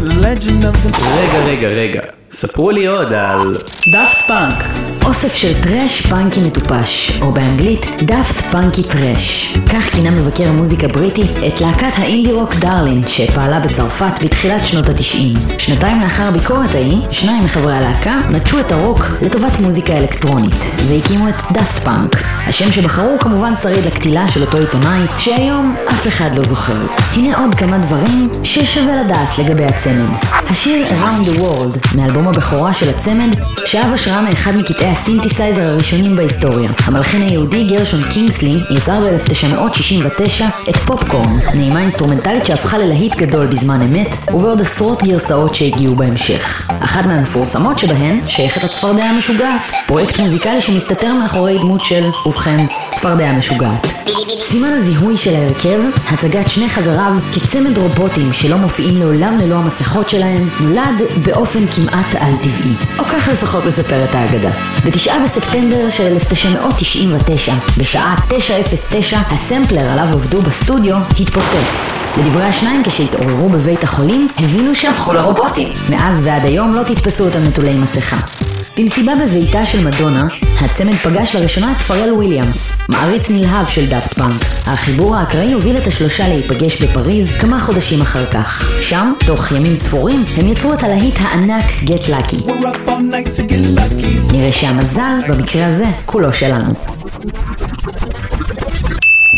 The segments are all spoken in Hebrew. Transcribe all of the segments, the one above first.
legend of the רגע, רגע, רגע. ספרו לי עוד על... דאפט פאנק. אוסף של טראש פאנקי מטופש, או באנגלית daft punky trash. כך כינה מבקר מוזיקה בריטי את להקת האינדי רוק דרלין, שפעלה בצרפת בתחילת שנות התשעים. שנתיים לאחר הביקורת ההיא, שניים מחברי הלהקה נטשו את הרוק לטובת מוזיקה אלקטרונית, והקימו את דאפט פאנק. השם שבחרו כמובן שריד לקטילה של אותו עיתונאי, שהיום אף אחד לא זוכר. הנה עוד כמה דברים ששווה לדעת לגבי הצמד. השיר Around the World, מאלבום הבכורה של הצמד, שאב השראה מאחד מקטעי הסינתסייזר הראשונים בהיסטוריה. המלחין היהודי גרשון קינגסלי יצר ב-1969 את פופקורן, נעימה אינסטרומנטלית שהפכה ללהיט גדול בזמן אמת, ובעוד עשרות גרסאות שהגיעו בהמשך. אחת מהמפורסמות שבהן שייכת הצפרדע המשוגעת, פרויקט מוזיקלי שמסתתר מאחורי דמות של, ובכן, צפרדע משוגעת. סימן הזיהוי של ההרכב, הצגת שני חבריו כצמד רובוטים שלא מופיעים לעולם ללא המסכות שלהם, נולד באופן כמעט על-טבעי. או כך לפחות מספרת האגדה. בתשעה בספטמבר של 1999, בשעה 9:09, הסמפלר עליו עבדו בסטודיו התפוצץ. לדברי השניים, כשהתעוררו בבית החולים, הבינו שהפכו לרובוטים. מאז ועד היום לא תתפסו אותם נטולי מסכה. במסיבה בביתה של מדונה, הצמד פגש לראשונה את פארל וויליאמס, מעריץ נלהב של דאפט פאנק. החיבור האקראי הוביל את השלושה להיפגש בפריז כמה חודשים אחר כך. שם, תוך ימים ספורים, הם יצרו את הלהיט הענק Get Lucky. נראה שהמזל, במקרה הזה, כולו שלנו.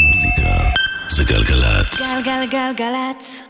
מוזיקה זה גלגלצ. גלגלגלגלצ.